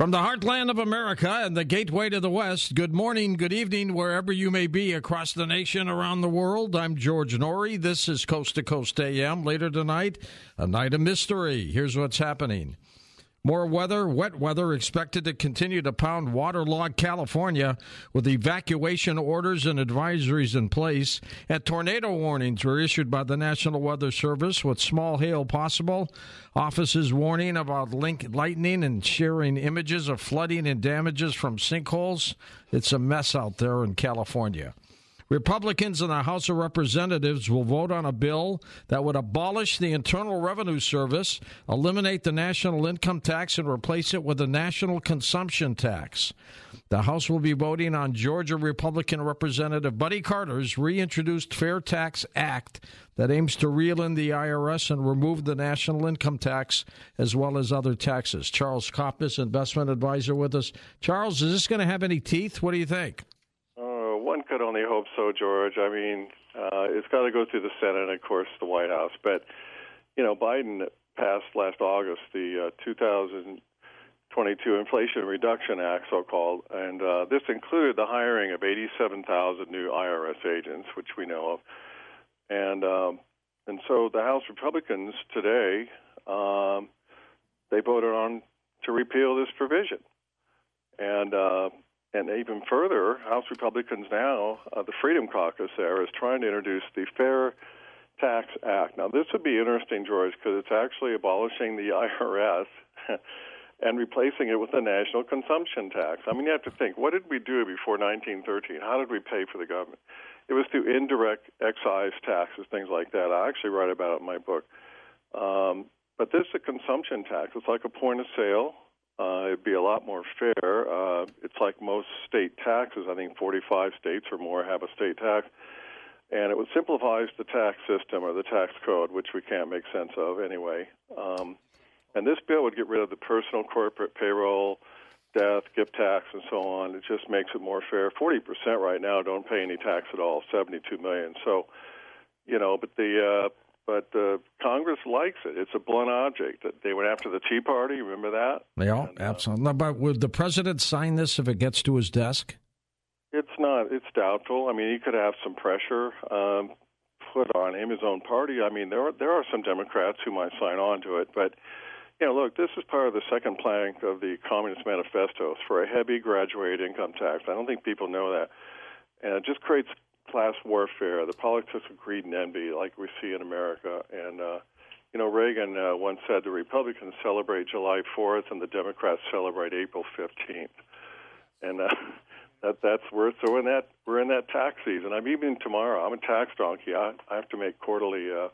From the heartland of America and the gateway to the West, good morning, good evening, wherever you may be across the nation, around the world. I'm George Noory. This is Coast to Coast AM. Later tonight, a night of mystery. Here's what's happening. More weather, wet weather expected to continue to pound waterlogged California with evacuation orders and advisories in place. And tornado warnings were issued by the National Weather Service with small hail possible. Offices warning about lightning and sharing images of flooding and damages from sinkholes. It's a mess out there in California. Republicans in the House of Representatives will vote on a bill that would abolish the Internal Revenue Service, eliminate the national income tax, and replace it with a national consumption tax. The House will be voting on Georgia Republican Representative Buddy Carter's reintroduced Fair Tax Act that aims to reel in the IRS and remove the national income tax as well as other taxes. Charles Kopnis, investment advisor, with us. Charles, is this going to have any teeth? What do you think? One could only hope so, George. I mean, uh, it's got to go through the Senate and, of course, the White House. But, you know, Biden passed last August the uh, 2022 Inflation Reduction Act, so called, and uh, this included the hiring of 87,000 new IRS agents, which we know of. And, um, and so the House Republicans today, um, they voted on to repeal this provision. And, uh, and even further, House Republicans now, uh, the Freedom Caucus there, is trying to introduce the Fair Tax Act. Now, this would be interesting, George, because it's actually abolishing the IRS and replacing it with a national consumption tax. I mean, you have to think, what did we do before 1913? How did we pay for the government? It was through indirect excise taxes, things like that. I actually write about it in my book. Um, but this is a consumption tax. It's like a point of sale uh, it'd be a lot more fair. Uh, it's like most state taxes. I think 45 states or more have a state tax. And it would simplifies the tax system or the tax code, which we can't make sense of anyway. Um, and this bill would get rid of the personal corporate payroll, death, gift tax, and so on. It just makes it more fair. 40% right now don't pay any tax at all, 72 million. So, you know, but the uh, but uh, Congress likes it. It's a blunt object. They went after the Tea Party. Remember that? Yeah, and, uh, absolutely. but would the president sign this if it gets to his desk? It's not. It's doubtful. I mean, he could have some pressure um, put on him, his own party. I mean, there are, there are some Democrats who might sign on to it, but you know, look, this is part of the second plank of the Communist Manifesto for a heavy graduated income tax. I don't think people know that, and it just creates class warfare, the politics of greed and envy, like we see in America. And uh, you know, Reagan uh, once said the Republicans celebrate July 4th and the Democrats celebrate April 15th. And uh, that that's we're so in that we're in that tax season. I'm even tomorrow. I'm a tax donkey. I, I have to make quarterly. Uh,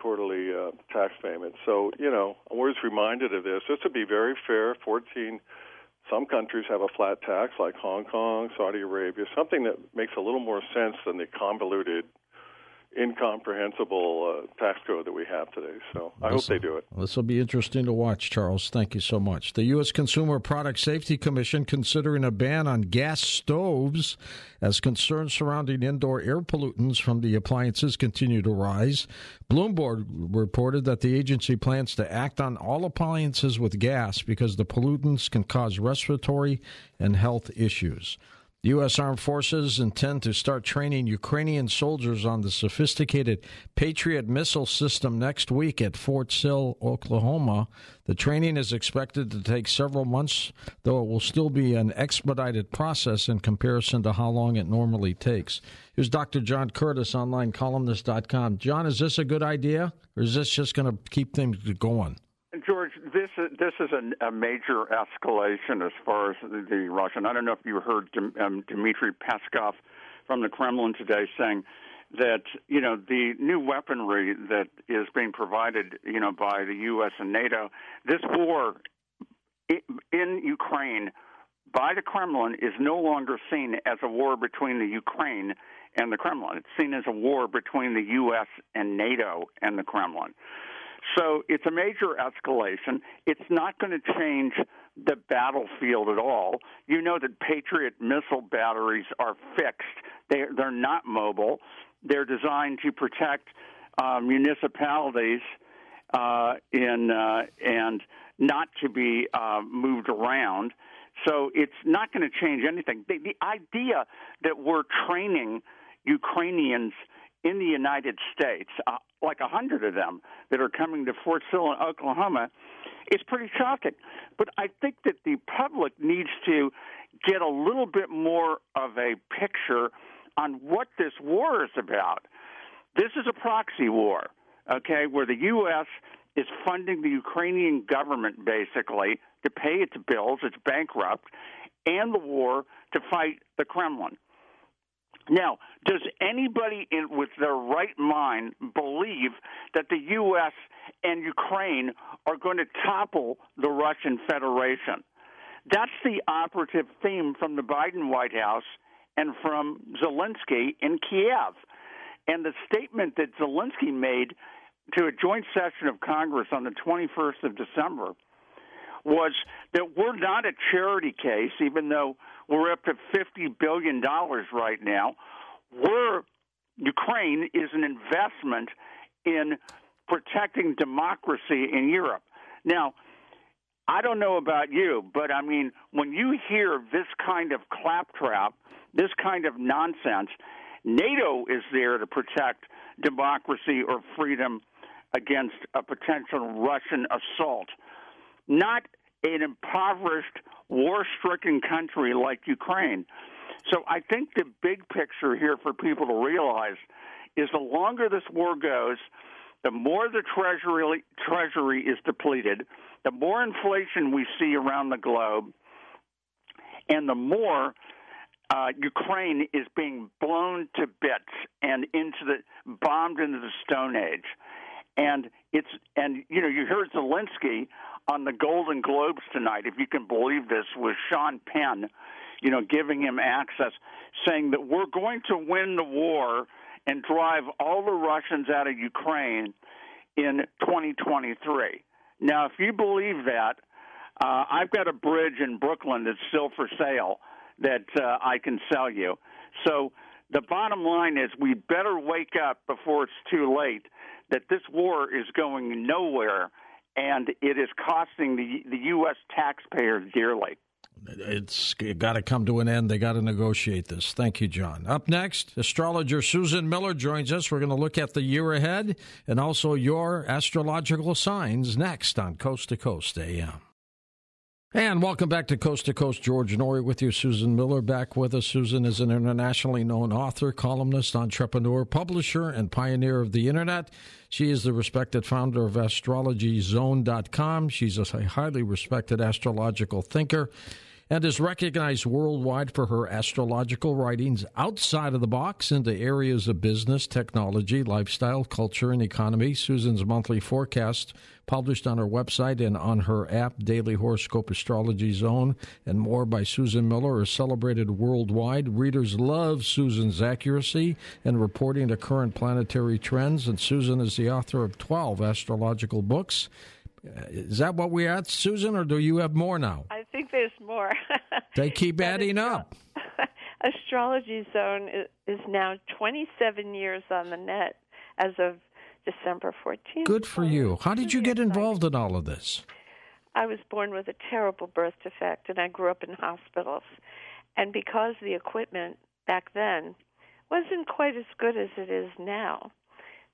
quarterly uh, tax payments. So, you know, I'm always reminded of this. This would be very fair. 14 some countries have a flat tax, like Hong Kong, Saudi Arabia, something that makes a little more sense than the convoluted, incomprehensible uh, tax code that we have today. So I this, hope they do it. This will be interesting to watch, Charles. Thank you so much. The U.S. Consumer Product Safety Commission considering a ban on gas stoves as concerns surrounding indoor air pollutants from the appliances continue to rise. Bloomberg reported that the agency plans to act on all appliances with gas because the pollutants can cause respiratory and health issues. U.S. Armed Forces intend to start training Ukrainian soldiers on the sophisticated Patriot missile system next week at Fort Sill, Oklahoma. The training is expected to take several months, though it will still be an expedited process in comparison to how long it normally takes. Here's Dr. John Curtis, onlinecolumnist.com. John, is this a good idea, or is this just going to keep things going? George, this is this is a, a major escalation as far as the, the Russian. I don't know if you heard um, Dmitry Peskov from the Kremlin today saying that you know the new weaponry that is being provided you know by the U.S. and NATO. This war in Ukraine by the Kremlin is no longer seen as a war between the Ukraine and the Kremlin. It's seen as a war between the U.S. and NATO and the Kremlin. So it's a major escalation. It's not going to change the battlefield at all. You know that Patriot missile batteries are fixed, they, they're not mobile. They're designed to protect uh, municipalities uh, in uh, and not to be uh, moved around. So it's not going to change anything. The, the idea that we're training Ukrainians in the United States, uh, like a hundred of them that are coming to Fort Sill in Oklahoma, is pretty shocking. But I think that the public needs to get a little bit more of a picture on what this war is about. This is a proxy war, okay, where the U.S. is funding the Ukrainian government basically to pay its bills, it's bankrupt, and the war to fight the Kremlin. Now, does anybody in, with their right mind believe that the U.S. and Ukraine are going to topple the Russian Federation? That's the operative theme from the Biden White House and from Zelensky in Kiev. And the statement that Zelensky made to a joint session of Congress on the 21st of December was that we're not a charity case, even though we're up to $50 billion right now. We're, Ukraine is an investment in protecting democracy in Europe. Now, I don't know about you, but I mean, when you hear this kind of claptrap, this kind of nonsense, NATO is there to protect democracy or freedom against a potential Russian assault, not an impoverished, war stricken country like Ukraine. So I think the big picture here for people to realize is the longer this war goes, the more the treasury treasury is depleted, the more inflation we see around the globe, and the more uh, Ukraine is being blown to bits and into the bombed into the Stone Age, and it's and you know you heard Zelensky on the Golden Globes tonight, if you can believe this, with Sean Penn, you know, giving him access, saying that we're going to win the war and drive all the Russians out of Ukraine in 2023. Now, if you believe that, uh, I've got a bridge in Brooklyn that's still for sale that uh, I can sell you. So the bottom line is we better wake up before it's too late that this war is going nowhere and it is costing the the U.S. taxpayers dearly. It's got to come to an end. They got to negotiate this. Thank you, John. Up next, astrologer Susan Miller joins us. We're going to look at the year ahead and also your astrological signs next on Coast to Coast AM. And welcome back to Coast to Coast. George Noory with you. Susan Miller back with us. Susan is an internationally known author, columnist, entrepreneur, publisher, and pioneer of the internet. She is the respected founder of astrologyzone.com. She's a highly respected astrological thinker and is recognized worldwide for her astrological writings outside of the box into areas of business, technology, lifestyle, culture, and economy. Susan's monthly forecast published on her website and on her app, Daily Horoscope Astrology Zone, and more by Susan Miller, is celebrated worldwide. Readers love Susan's accuracy and reporting of current planetary trends, and Susan is the author of 12 astrological books. Uh, is that what we're at, Susan, or do you have more now? I think there's more. they keep adding astro- up. Astrology Zone is now 27 years on the net as of December 14th. Good for you. How did you get involved in all of this? I was born with a terrible birth defect, and I grew up in hospitals. And because the equipment back then wasn't quite as good as it is now,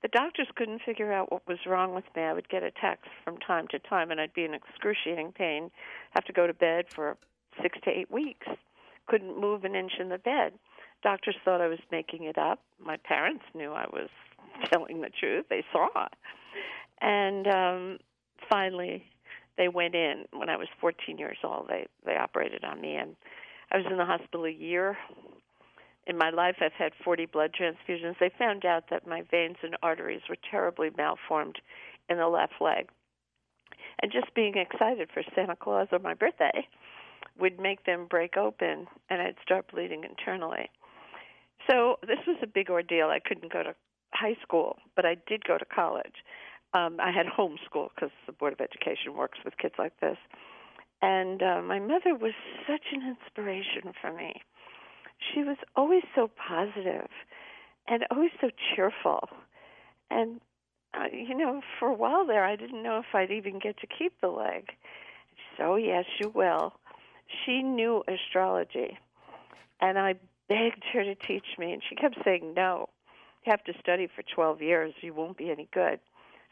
the doctors couldn't figure out what was wrong with me. I would get attacks from time to time, and I'd be in excruciating pain, have to go to bed for six to eight weeks. Couldn't move an inch in the bed. Doctors thought I was making it up. My parents knew I was telling the truth. They saw. And um, finally, they went in when I was 14 years old. They they operated on me, and I was in the hospital a year in my life, I've had 40 blood transfusions. They found out that my veins and arteries were terribly malformed in the left leg. And just being excited for Santa Claus or my birthday would make them break open and I'd start bleeding internally. So this was a big ordeal. I couldn't go to high school, but I did go to college. Um, I had homeschool because the Board of Education works with kids like this. And uh, my mother was such an inspiration for me she was always so positive and always so cheerful. And uh, you know, for a while there, I didn't know if I'd even get to keep the leg. So, yes, you will. She knew astrology, and I begged her to teach me, and she kept saying, No, you have to study for 12 years. You won't be any good.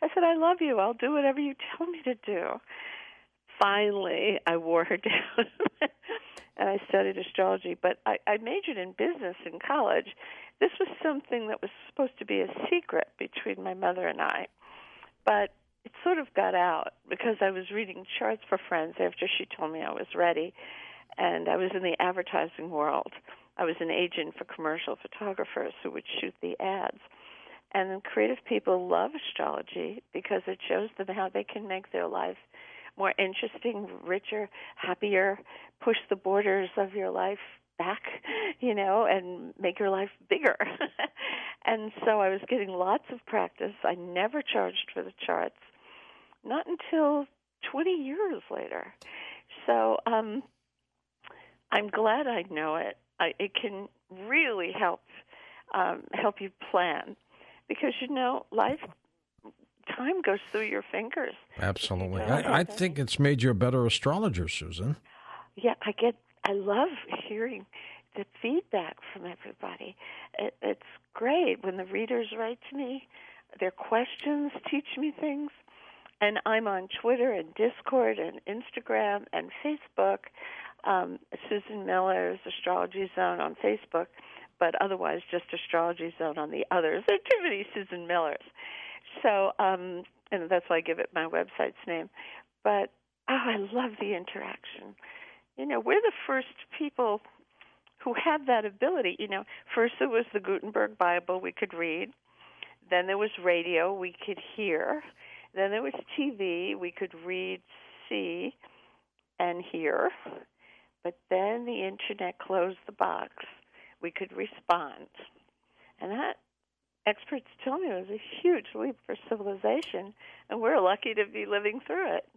I said, I love you. I'll do whatever you tell me to do. Finally, I wore her down and I studied astrology, but I, I majored in business in college. This was something that was supposed to be a secret between my mother and I. But it sort of got out because I was reading charts for friends after she told me I was ready. And I was in the advertising world. I was an agent for commercial photographers who would shoot the ads. And creative people love astrology because it shows them how they can make their life more interesting, richer, happier, push the borders of your life back, you know, and make your life bigger. and so I was getting lots of practice. I never charged for the charts, not until 20 years later. So um, I'm glad I know it. I, it can really help um, help you plan because you know life time goes through your fingers. Absolutely. I, I think it's made you a better astrologer, Susan. Yeah, I get. I love hearing the feedback from everybody. It, it's great when the readers write to me. Their questions teach me things. And I'm on Twitter and Discord and Instagram and Facebook. Um, Susan Miller's Astrology Zone on Facebook, but otherwise just Astrology Zone on the others. There are too many Susan Millers. So, um, and that's why I give it my website's name. But oh, I love the interaction. You know, we're the first people who had that ability. You know, first it was the Gutenberg Bible we could read. Then there was radio we could hear. Then there was TV we could read, see, and hear. But then the internet closed the box. We could respond. And that experts tell me it was a huge leap for civilization, and we're lucky to be living through it.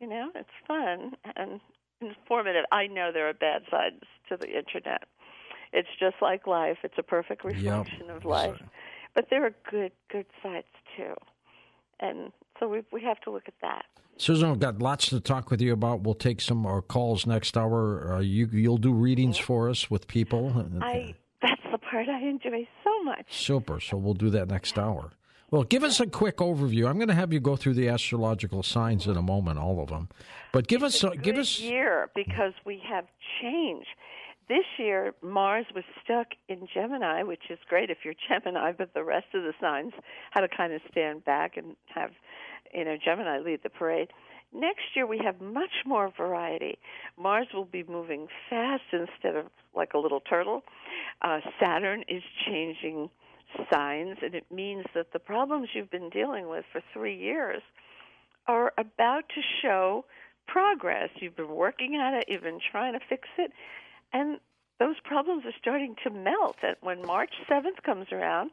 You know, it's fun and informative. I know there are bad sides to the internet. It's just like life. It's a perfect reflection yep. of life. But there are good good sides too. And so we we have to look at that. Susan, we've got lots to talk with you about. We'll take some more calls next hour. Uh, you you'll do readings for us with people. I the part I enjoy so much. Super. So we'll do that next hour. Well, give us a quick overview. I'm going to have you go through the astrological signs in a moment, all of them. But give it's us a give us year because we have change. This year, Mars was stuck in Gemini, which is great if you're Gemini, but the rest of the signs had to kind of stand back and have, you know, Gemini lead the parade. Next year, we have much more variety. Mars will be moving fast instead of like a little turtle. Uh, Saturn is changing signs, and it means that the problems you've been dealing with for three years are about to show progress. You've been working at it, you've been trying to fix it, and those problems are starting to melt. And when March 7th comes around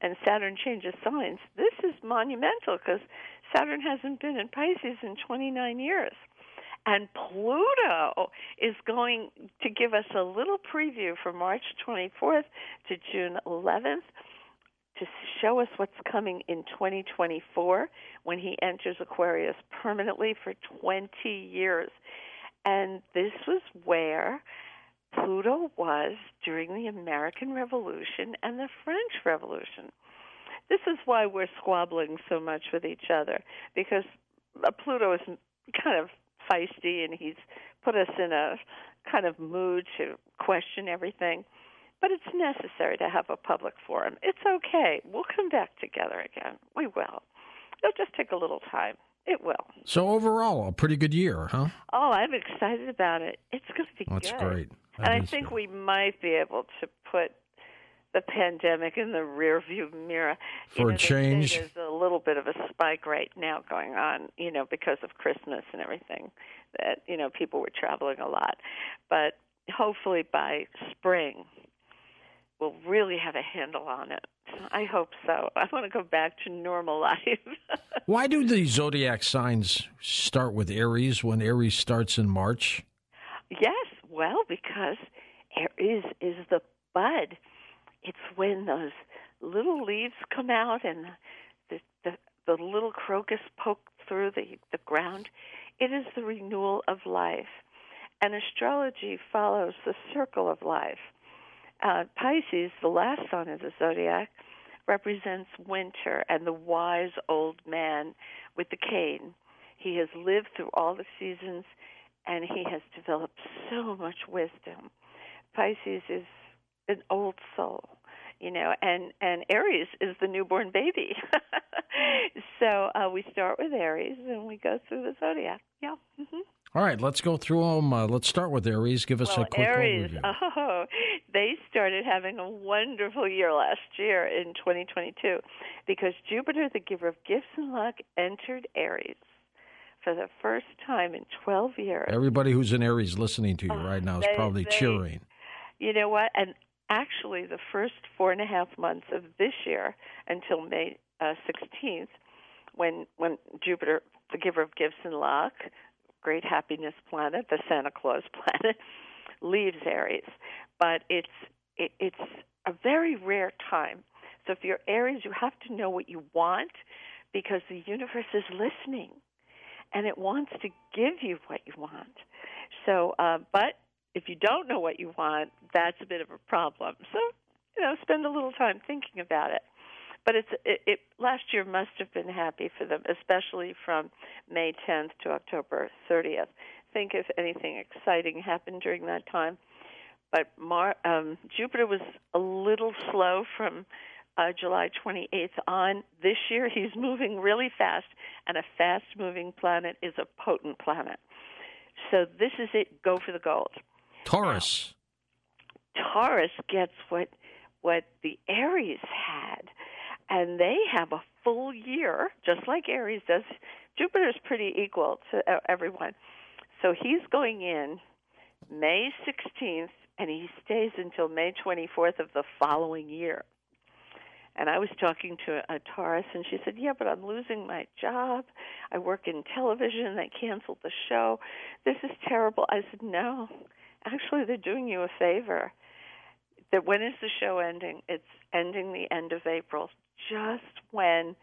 and Saturn changes signs, this is monumental because Saturn hasn't been in Pisces in 29 years. And Pluto is going to give us a little preview from March 24th to June 11th to show us what's coming in 2024 when he enters Aquarius permanently for 20 years. And this was where Pluto was during the American Revolution and the French Revolution. This is why we're squabbling so much with each other because uh, Pluto is kind of feisty and he's put us in a kind of mood to question everything. But it's necessary to have a public forum. It's okay. We'll come back together again. We will. It'll just take a little time. It will. So overall, a pretty good year, huh? Oh, I'm excited about it. It's going to be That's good. great. That and I think good. we might be able to put the pandemic in the rearview mirror. For you know, a change, there's a little bit of a spike right now going on. You know, because of Christmas and everything, that you know people were traveling a lot, but hopefully by spring we'll really have a handle on it. I hope so. I want to go back to normal life. Why do the zodiac signs start with Aries when Aries starts in March? Yes, well, because Aries is the bud it's when those little leaves come out and the, the the little crocus poke through the, the ground, it is the renewal of life. And astrology follows the circle of life. Uh, Pisces, the last sign of the zodiac, represents winter and the wise old man with the cane. He has lived through all the seasons and he has developed so much wisdom. Pisces is an old soul, you know, and and Aries is the newborn baby. so uh, we start with Aries and we go through the zodiac. Yeah. Mm-hmm. All right, let's go through them. Uh, let's start with Aries. Give us well, a quick Aries, overview. Oh, they started having a wonderful year last year in 2022 because Jupiter, the giver of gifts and luck, entered Aries for the first time in 12 years. Everybody who's in Aries listening to you right now is probably they, cheering. You know what? And actually, the first four and a half months of this year until May uh, 16th, when when Jupiter, the giver of gifts and luck, great happiness planet, the Santa Claus planet, leaves Aries. But it's it, it's a very rare time. So if you're Aries, you have to know what you want because the universe is listening and it wants to give you what you want. So, uh, but if you don't know what you want, that's a bit of a problem. So, you know, spend a little time thinking about it. But it's it, it last year must have been happy for them, especially from May 10th to October 30th. Think if anything exciting happened during that time. But Mar- um, Jupiter was a little slow from uh, July 28th on. This year, he's moving really fast, and a fast moving planet is a potent planet. So this is it. Go for the gold. Taurus. Taurus gets what what the Aries had, and they have a full year, just like Aries does. Jupiter's pretty equal to everyone, so he's going in May 16th, and he stays until May 24th of the following year. And I was talking to a Taurus, and she said, "Yeah, but I'm losing my job. I work in television. They canceled the show. This is terrible." I said, "No, actually, they're doing you a favor. That when is the show ending? It's ending the end of April, just when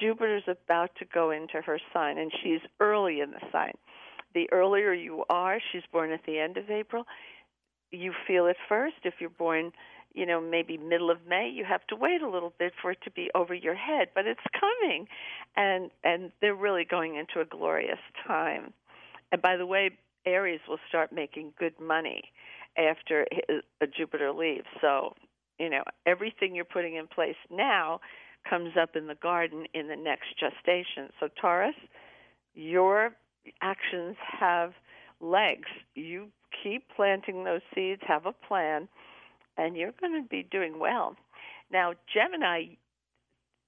Jupiter's about to go into her sign, and she's early in the sign. The earlier you are, she's born at the end of April. You feel it first. If you're born you know, maybe middle of May, you have to wait a little bit for it to be over your head, but it's coming. And and they're really going into a glorious time. And by the way, Aries will start making good money after a uh, Jupiter leaves. So, you know, everything you're putting in place now comes up in the garden in the next gestation. So, Taurus, your actions have legs. You keep planting those seeds, have a plan, and you're going to be doing well. Now, Gemini,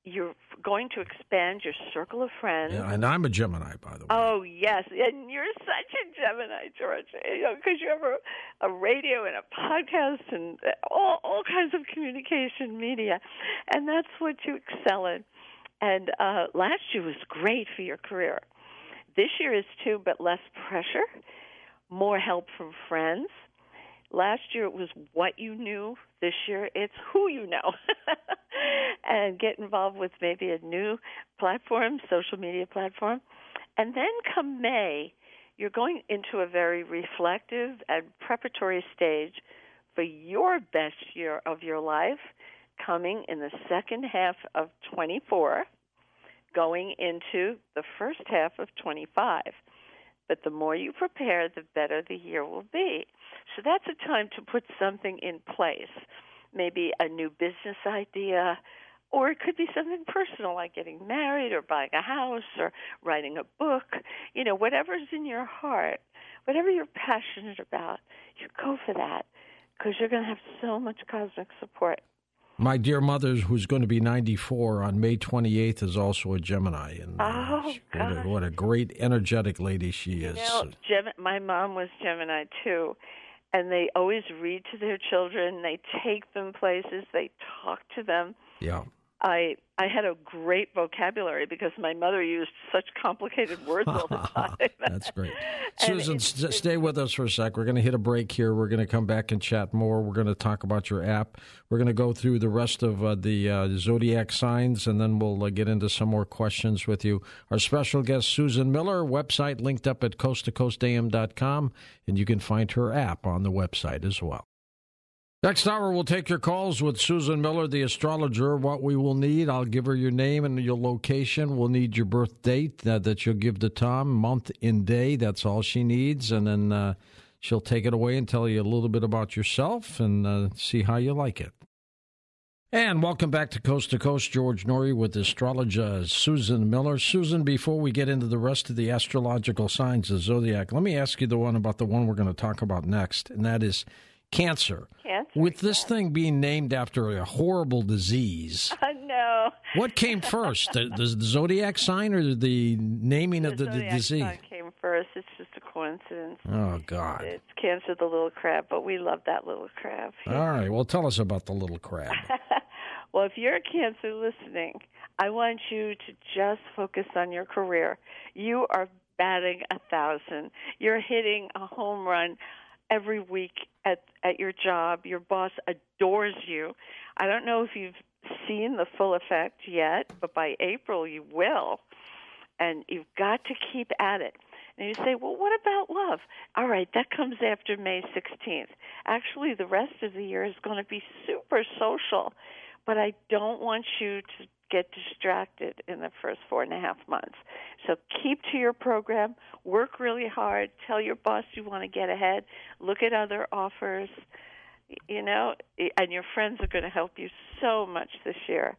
you're going to expand your circle of friends. Yeah, and I'm a Gemini, by the way. Oh yes, and you're such a Gemini, George. You know, because you have a, a radio and a podcast and all all kinds of communication media, and that's what you excel in. And uh, last year was great for your career. This year is too, but less pressure, more help from friends Last year it was what you knew. This year it's who you know. and get involved with maybe a new platform, social media platform. And then come May, you're going into a very reflective and preparatory stage for your best year of your life coming in the second half of 24, going into the first half of 25. But the more you prepare, the better the year will be. So that's a time to put something in place. Maybe a new business idea, or it could be something personal like getting married or buying a house or writing a book. You know, whatever's in your heart, whatever you're passionate about, you go for that because you're going to have so much cosmic support. My dear mother, who's going to be 94 on May 28th, is also a Gemini. And, oh, what, a, what, a, great, energetic lady she you is. Know, Gem- my mom was Gemini, too and they always read to their children. They take them places. They talk to them. Yeah. I I had a great vocabulary because my mother used such complicated words all the time. That's great. Susan, st- stay with us for a sec. We're going to hit a break here. We're going to come back and chat more. We're going to talk about your app. We're going to go through the rest of uh, the uh, zodiac signs, and then we'll uh, get into some more questions with you. Our special guest, Susan Miller, website linked up at coasttocoastam.com, and you can find her app on the website as well. Next hour, we'll take your calls with Susan Miller, the astrologer. What we will need, I'll give her your name and your location. We'll need your birth date uh, that you'll give to Tom, month and day. That's all she needs. And then uh, she'll take it away and tell you a little bit about yourself and uh, see how you like it. And welcome back to Coast to Coast. George Noory with astrologer Susan Miller. Susan, before we get into the rest of the astrological signs of zodiac, let me ask you the one about the one we're going to talk about next, and that is cancer. Cancer. With this thing being named after a horrible disease, I know. what came first, the, the zodiac sign or the naming The of the, the zodiac disease? sign came first. It's just a coincidence. Oh God! It's cancer, the little crab, but we love that little crab. All right, well, tell us about the little crab. well, if you're a cancer listening, I want you to just focus on your career. You are batting a thousand. You're hitting a home run every week at at your job. Your boss adores you. I don't know if you've seen the full effect yet, but by April you will. And you've got to keep at it. And you say, well, what about love? All right, that comes after May 16th. Actually, the rest of the year is going to be super social, but I don't want you to get distracted in the first four and a half months. So keep to your program, work really hard, tell your boss you want to get ahead, look at other offers, you know, and your friends are going to help you so much this year.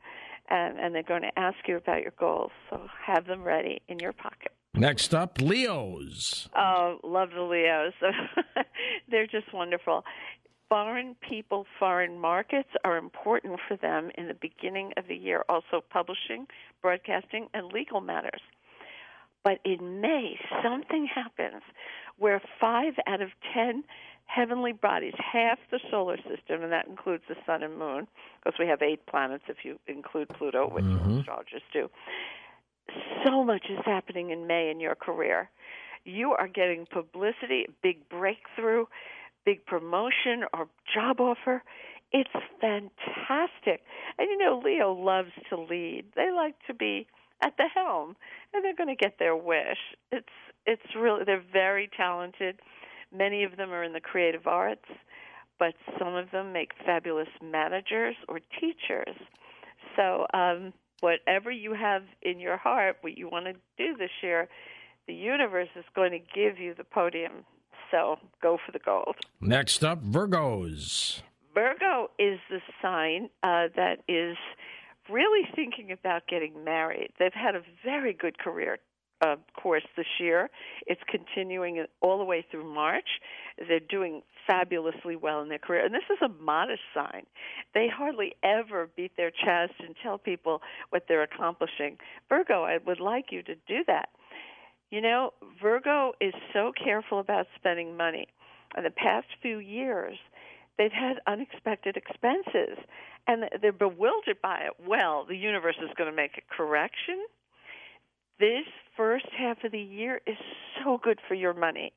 And, and they're going to ask you about your goals. So have them ready in your pocket. Next up, Leos. Oh, love the Leos. They're just wonderful. Foreign people, foreign markets are important for them in the beginning of the year, also publishing, broadcasting, and legal matters. But in May, something happens where five out of ten heavenly bodies, half the solar system, and that includes the sun and moon, because we have eight planets if you include Pluto, which Mhm. astrologers do. So much is happening in May in your career. You are getting publicity, big breakthrough, big promotion, or job offer. It's fantastic. And you know, Leo loves to lead. They like to be at the helm, and they're going to get their wish. It's it's really they're very talented. Many of them are in the creative arts, but some of them make fabulous managers or teachers. So, um, whatever you have in your heart, what you want to do this year, the universe is going to give you the podium. So, go for the gold. Next up, Virgos. Virgo is the sign uh, that is really thinking about getting married. They've had a very good career uh, course this year. It's continuing all the way through March. They're doing fabulously well in their career. And this is a modest sign. They hardly ever beat their chest and tell people what they're accomplishing. Virgo, I would like you to do that. You know, Virgo is so careful about spending money. In the past few years, they've had unexpected expenses and they're bewildered by it. Well, the universe is going to make a correction. This first half of the year is so good for your money.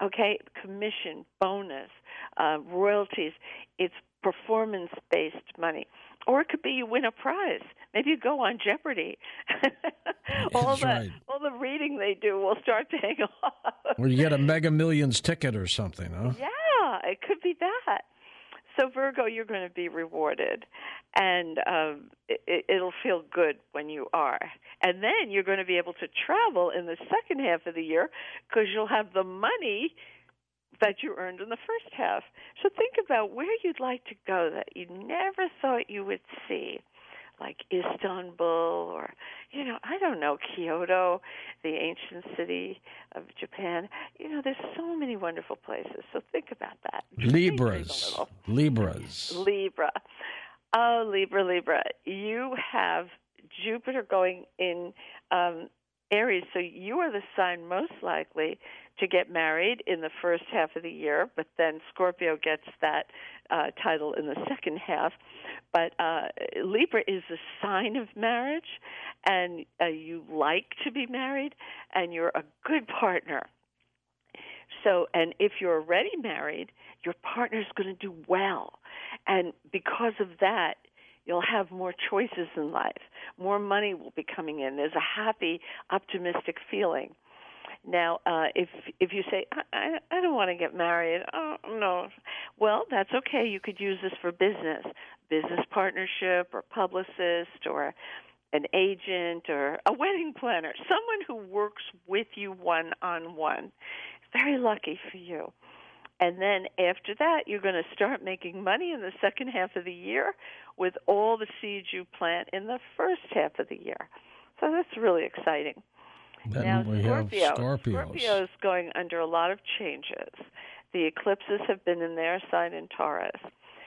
Okay, commission, bonus, uh, royalties. It's performance based money. Or it could be you win a prize. Maybe you go on Jeopardy. all the right. all the reading they do will start paying off. Or you get a Mega Millions ticket or something, huh? Yeah, it could be that. So Virgo, you're going to be rewarded, and um, it, it'll feel good when you are. And then you're going to be able to travel in the second half of the year because you'll have the money that you earned in the first half. So think about where you'd like to go that you never thought you would see, like Istanbul or, you know, I don't know, Kyoto, the ancient city of Japan. You know, there's so many wonderful places. So think about that. Libras. Libras. Libra. Oh, Libra, Libra. You have Jupiter going in um, Aries, so you are the sign most likely to get married in the first half of the year, but then Scorpio gets that uh, title in the second half. But uh, Libra is a sign of marriage, and uh, you like to be married, and you're a good partner. So, and if you're already married, your partner's going to do well. And because of that, you'll have more choices in life. More money will be coming in. There's a happy, optimistic feeling. Now, uh, if if you say I, I, I don't want to get married, oh no, well that's okay. You could use this for business, business partnership, or publicist, or an agent, or a wedding planner, someone who works with you one on one. Very lucky for you. And then after that, you're going to start making money in the second half of the year with all the seeds you plant in the first half of the year. So that's really exciting. Then now, we Scorpio, have Scorpios. Scorpio is going under a lot of changes. The eclipses have been in their sign in Taurus.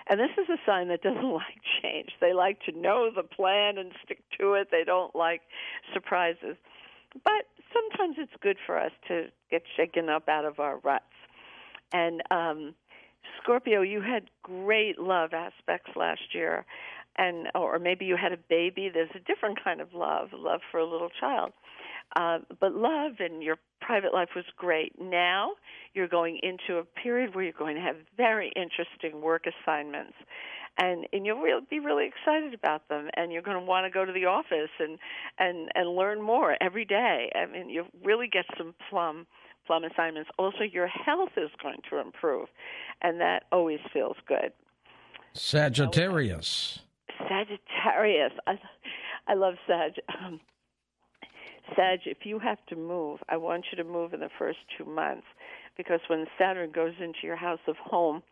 And this is a sign that doesn't like change. They like to know the plan and stick to it. They don't like surprises. But sometimes it's good for us to get shaken up out of our ruts. And um, Scorpio, you had great love aspects last year, and or maybe you had a baby. There's a different kind of love, love for a little child. Uh, but love and your private life was great. Now you're going into a period where you're going to have very interesting work assignments, and and you'll really, be really excited about them, and you're going to want to go to the office and and and learn more every day. I mean, you really get some plum plum assignments. Also, your health is going to improve, and that always feels good. Sagittarius. Sagittarius. I, I love Sag. Um, Sag, if you have to move, I want you to move in the first two months because when Saturn goes into your house of home,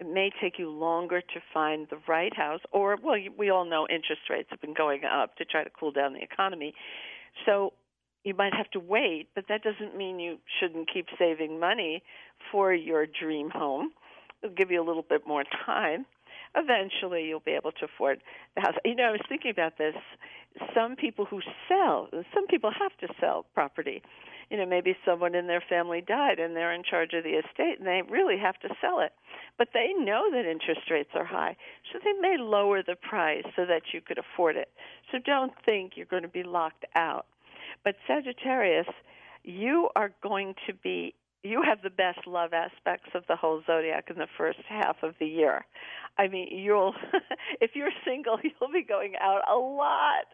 it may take you longer to find the right house. Or, well, we all know interest rates have been going up to try to cool down the economy. So you might have to wait, but that doesn't mean you shouldn't keep saving money for your dream home. It'll give you a little bit more time. Eventually, you'll be able to afford the house. You know, I was thinking about this. Some people who sell, some people have to sell property. You know, maybe someone in their family died and they're in charge of the estate and they really have to sell it. But they know that interest rates are high, so they may lower the price so that you could afford it. So don't think you're going to be locked out. But Sagittarius, you are going to be you have the best love aspects of the whole zodiac in the first half of the year. I mean, you'll if you're single, you'll be going out a lot,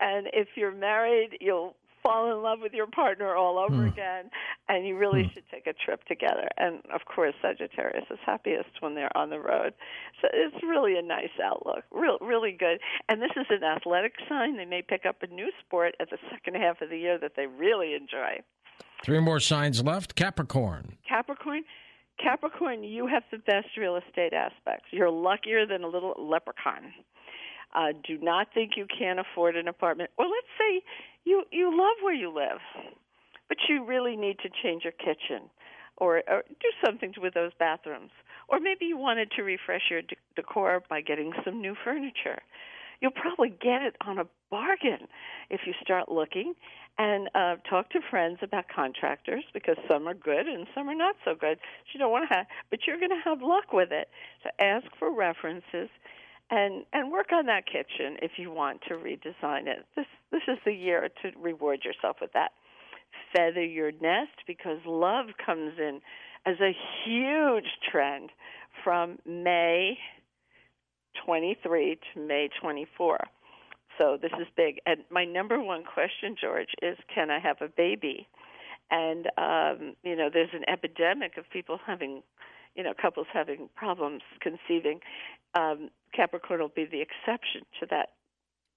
and if you're married, you'll fall in love with your partner all over mm. again, and you really mm. should take a trip together. And of course, Sagittarius is happiest when they're on the road. So it's really a nice outlook, real, really good. And this is an athletic sign. They may pick up a new sport at the second half of the year that they really enjoy. Three more signs left. Capricorn. Capricorn. Capricorn, you have the best real estate aspects. You're luckier than a little leprechaun. Uh, do not think you can't afford an apartment. Or let's say you you love where you live, but you really need to change your kitchen or, or do something with those bathrooms. Or maybe you wanted to refresh your de- decor by getting some new furniture. You'll probably get it on a bargain if you start looking and uh, talk to friends about contractors because some are good and some are not so good. You don't want to have, but you're going to have luck with it. So ask for references and and work on that kitchen if you want to redesign it. This this is the year to reward yourself with that. Feather your nest because love comes in as a huge trend from May 23 to May 24. So this is big. And my number one question, George, is can I have a baby? And um, you know, there's an epidemic of people having you know, couples having problems conceiving, um, Capricorn will be the exception to that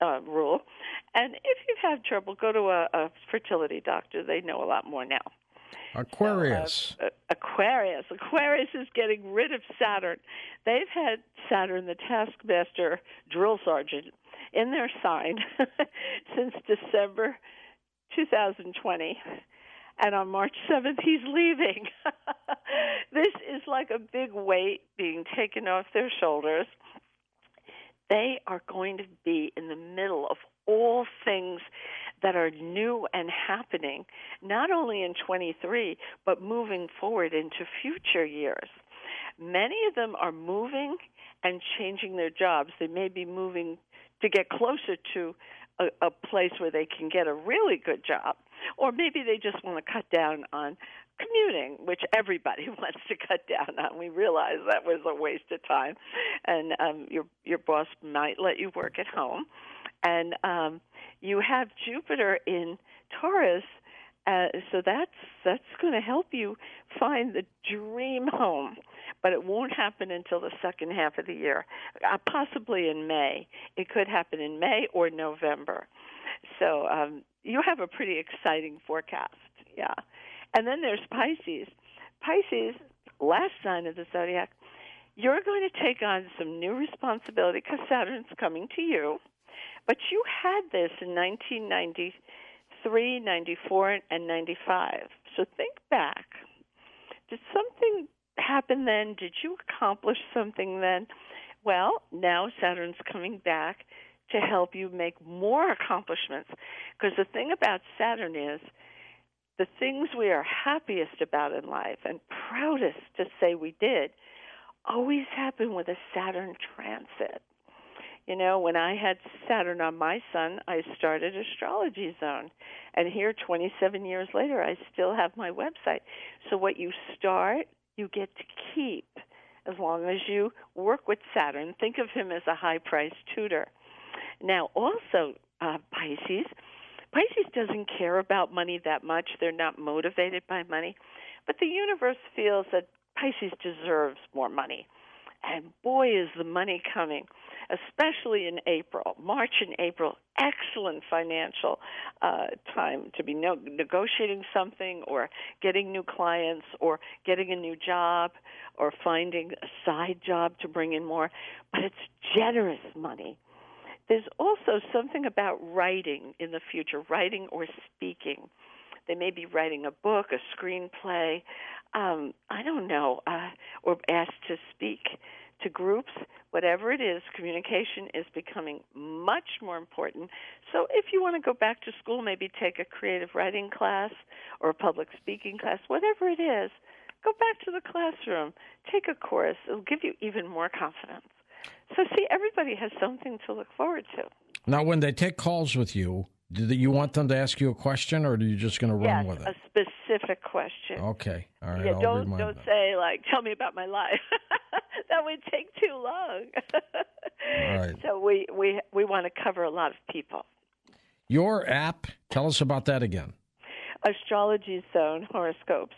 uh, rule. And if you have trouble, go to a, a fertility doctor. They know a lot more now. Aquarius. So, uh, Aquarius. Aquarius is getting rid of Saturn. They've had Saturn, the taskmaster drill sergeant, in their sign since December 2020 and on March 7th he's leaving. this is like a big weight being taken off their shoulders. They are going to be in the middle of all things that are new and happening, not only in 23, but moving forward into future years. Many of them are moving and changing their jobs. They may be moving to get closer to a, a place where they can get a really good job, or maybe they just want to cut down on commuting, which everybody wants to cut down on. We realize that was a waste of time, and um, your your boss might let you work at home, and um, you have Jupiter in Taurus. Uh, so that's that's going to help you find the dream home, but it won't happen until the second half of the year, uh, possibly in May. It could happen in May or November. So um, you have a pretty exciting forecast, yeah. And then there's Pisces. Pisces, last sign of the zodiac, you're going to take on some new responsibility because Saturn's coming to you. But you had this in 1993, 94, and 95. So think back. Did something happen then? Did you accomplish something then? Well, now Saturn's coming back to help you make more accomplishments. Because the thing about Saturn is the things we are happiest about in life and proudest to say we did always happen with a Saturn transit. You know, when I had Saturn on my sun, I started Astrology Zone. And here, 27 years later, I still have my website. So, what you start, you get to keep as long as you work with Saturn. Think of him as a high priced tutor. Now, also, uh, Pisces, Pisces doesn't care about money that much. They're not motivated by money. But the universe feels that Pisces deserves more money. And boy, is the money coming, especially in April. March and April, excellent financial uh, time to be no- negotiating something or getting new clients or getting a new job or finding a side job to bring in more. But it's generous money. There's also something about writing in the future, writing or speaking. They may be writing a book, a screenplay, um, I don't know, uh, or asked to speak to groups. Whatever it is, communication is becoming much more important. So if you want to go back to school, maybe take a creative writing class or a public speaking class, whatever it is, go back to the classroom, take a course. It'll give you even more confidence. So, see, everybody has something to look forward to. Now, when they take calls with you, do you want them to ask you a question, or are you just going to run yes, with it? a specific question. Okay, all right. Yeah, I'll don't don't them. say like, "Tell me about my life." that would take too long. Right. So we we we want to cover a lot of people. Your app, tell us about that again. Astrology Zone horoscopes.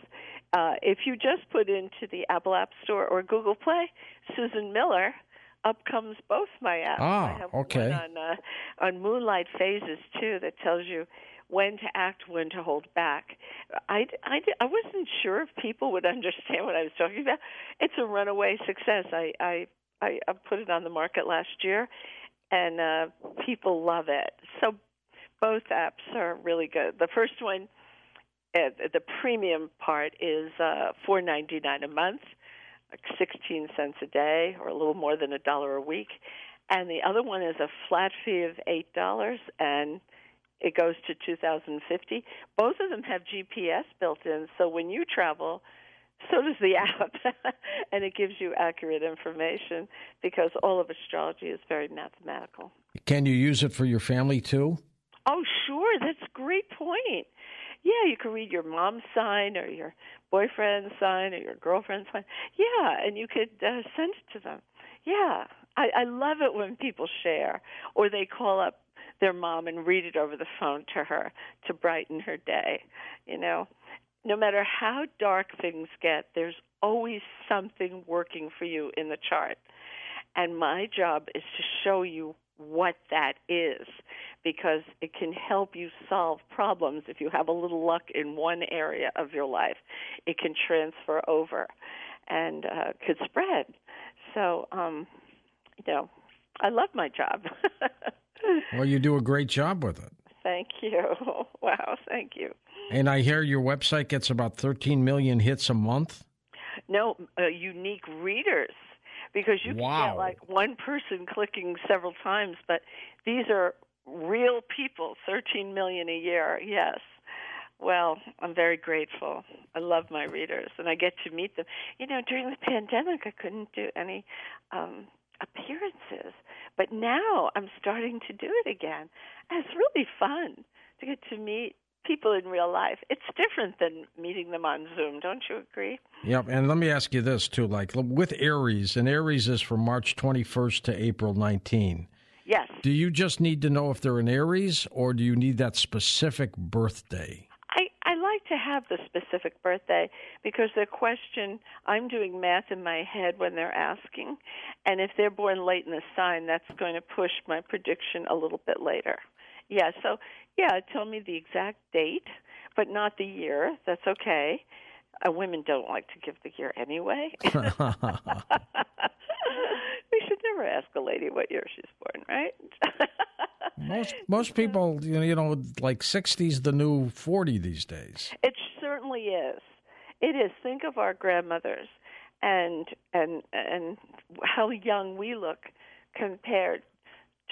Uh, if you just put into the Apple App Store or Google Play, Susan Miller, up comes both my apps. Ah, I have okay. one on uh, on Moonlight Phases too that tells you when to act, when to hold back. I, I, I wasn't sure if people would understand what I was talking about. It's a runaway success. I I I, I put it on the market last year, and uh, people love it. So both apps are really good. The first one, uh, the premium part, is uh, four ninety nine a month, like sixteen cents a day, or a little more than a dollar a week. And the other one is a flat fee of eight dollars, and it goes to 2050. Both of them have GPS built in, so when you travel, so does the app, and it gives you accurate information because all of astrology is very mathematical. Can you use it for your family too? Oh, sure, that's a great point. Yeah, you can read your mom's sign or your boyfriend's sign or your girlfriend's sign. Yeah, and you could uh, send it to them. Yeah, I, I love it when people share or they call up their mom and read it over the phone to her to brighten her day. You know, no matter how dark things get, there's always something working for you in the chart. And my job is to show you what that is because it can help you solve problems if you have a little luck in one area of your life it can transfer over and uh, could spread so um you know i love my job Well, you do a great job with it. thank you wow thank you And I hear your website gets about 13 million hits a month. no uh, unique readers because you can get like one person clicking several times but these are real people, 13 million a year. Yes. Well, I'm very grateful. I love my readers, and I get to meet them. You know, during the pandemic, I couldn't do any um, appearances, but now I'm starting to do it again. And it's really fun to get to meet people in real life. It's different than meeting them on Zoom. Don't you agree? Yep. And let me ask you this too: like with Aries, and Aries is from March 21st to April 19. Yes. Do you just need to know if they're an Aries, or do you need that specific birthday? To have the specific birthday because the question, I'm doing math in my head when they're asking. And if they're born late in the sign, that's going to push my prediction a little bit later. Yeah, so yeah, tell me the exact date, but not the year. That's okay. Uh, women don't like to give the year anyway. we should never ask a lady what year she's born, right? most most people, you know, like sixty's the new forty these days. It certainly is. It is. Think of our grandmothers and and and how young we look compared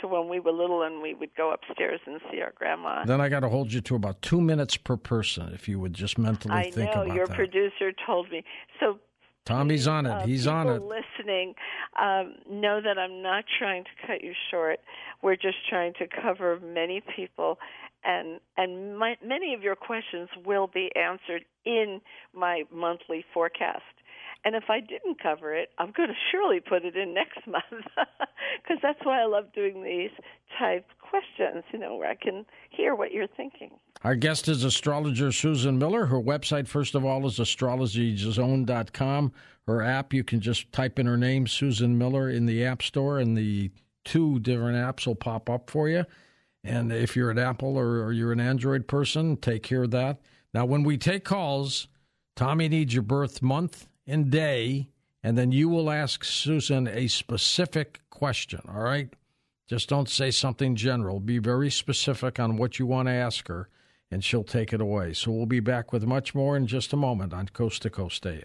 to when we were little and we would go upstairs and see our grandma. Then I got to hold you to about two minutes per person if you would just mentally I think know, about your that. producer told me. So Tommy's on it. uh, He's on it. Listening, um, know that I'm not trying to cut you short. We're just trying to cover many people, and and my, many of your questions will be answered in my monthly forecast. And if I didn't cover it, I'm going to surely put it in next month because that's why I love doing these type questions. You know, where I can hear what you're thinking. Our guest is astrologer Susan Miller. Her website, first of all, is astrologyzone.com. Her app, you can just type in her name, Susan Miller, in the App Store, and the two different apps will pop up for you. And if you're an Apple or, or you're an Android person, take care of that. Now, when we take calls, Tommy needs your birth month and day, and then you will ask Susan a specific question, all right? Just don't say something general. Be very specific on what you want to ask her, and she'll take it away. So we'll be back with much more in just a moment on Coast to Coast AM.